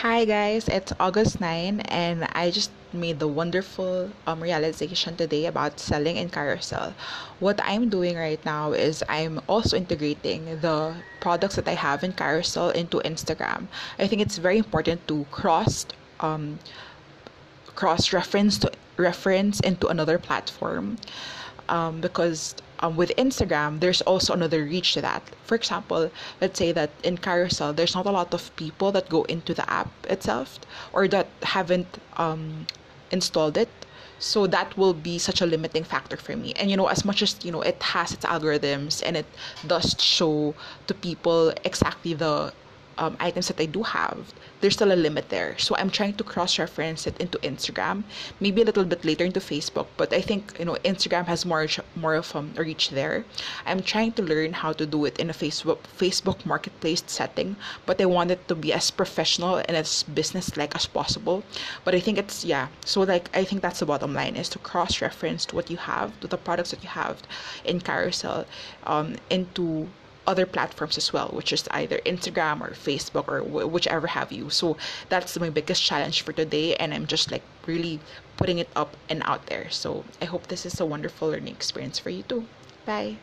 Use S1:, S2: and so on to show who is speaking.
S1: Hi guys, it's August 9 and I just made the wonderful um, realization today about selling in Carousell. What I'm doing right now is I'm also integrating the products that I have in Carousell into Instagram. I think it's very important to cross um, cross reference to reference into another platform um, because um, with Instagram, there's also another reach to that. For example, let's say that in Carousell, there's not a lot of people that go into the app itself or that haven't um, installed it. So that will be such a limiting factor for me. And you know, as much as you know, it has its algorithms and it does show to people exactly the um, items that I do have, there's still a limit there. So I'm trying to cross reference it into Instagram, maybe a little bit later into Facebook, but I think you know Instagram has more more of um, a reach there. I'm trying to learn how to do it in a Facebook Facebook marketplace setting, but I want it to be as professional and as business like as possible. But I think it's yeah. So like I think that's the bottom line is to cross reference to what you have, to the products that you have in Carousell, um, into other platforms as well, which is either Instagram or Facebook or wh- whichever have you. So that's my biggest challenge for today, and I'm just like really putting it up and out there. So I hope this is a wonderful learning experience for you too. Bye.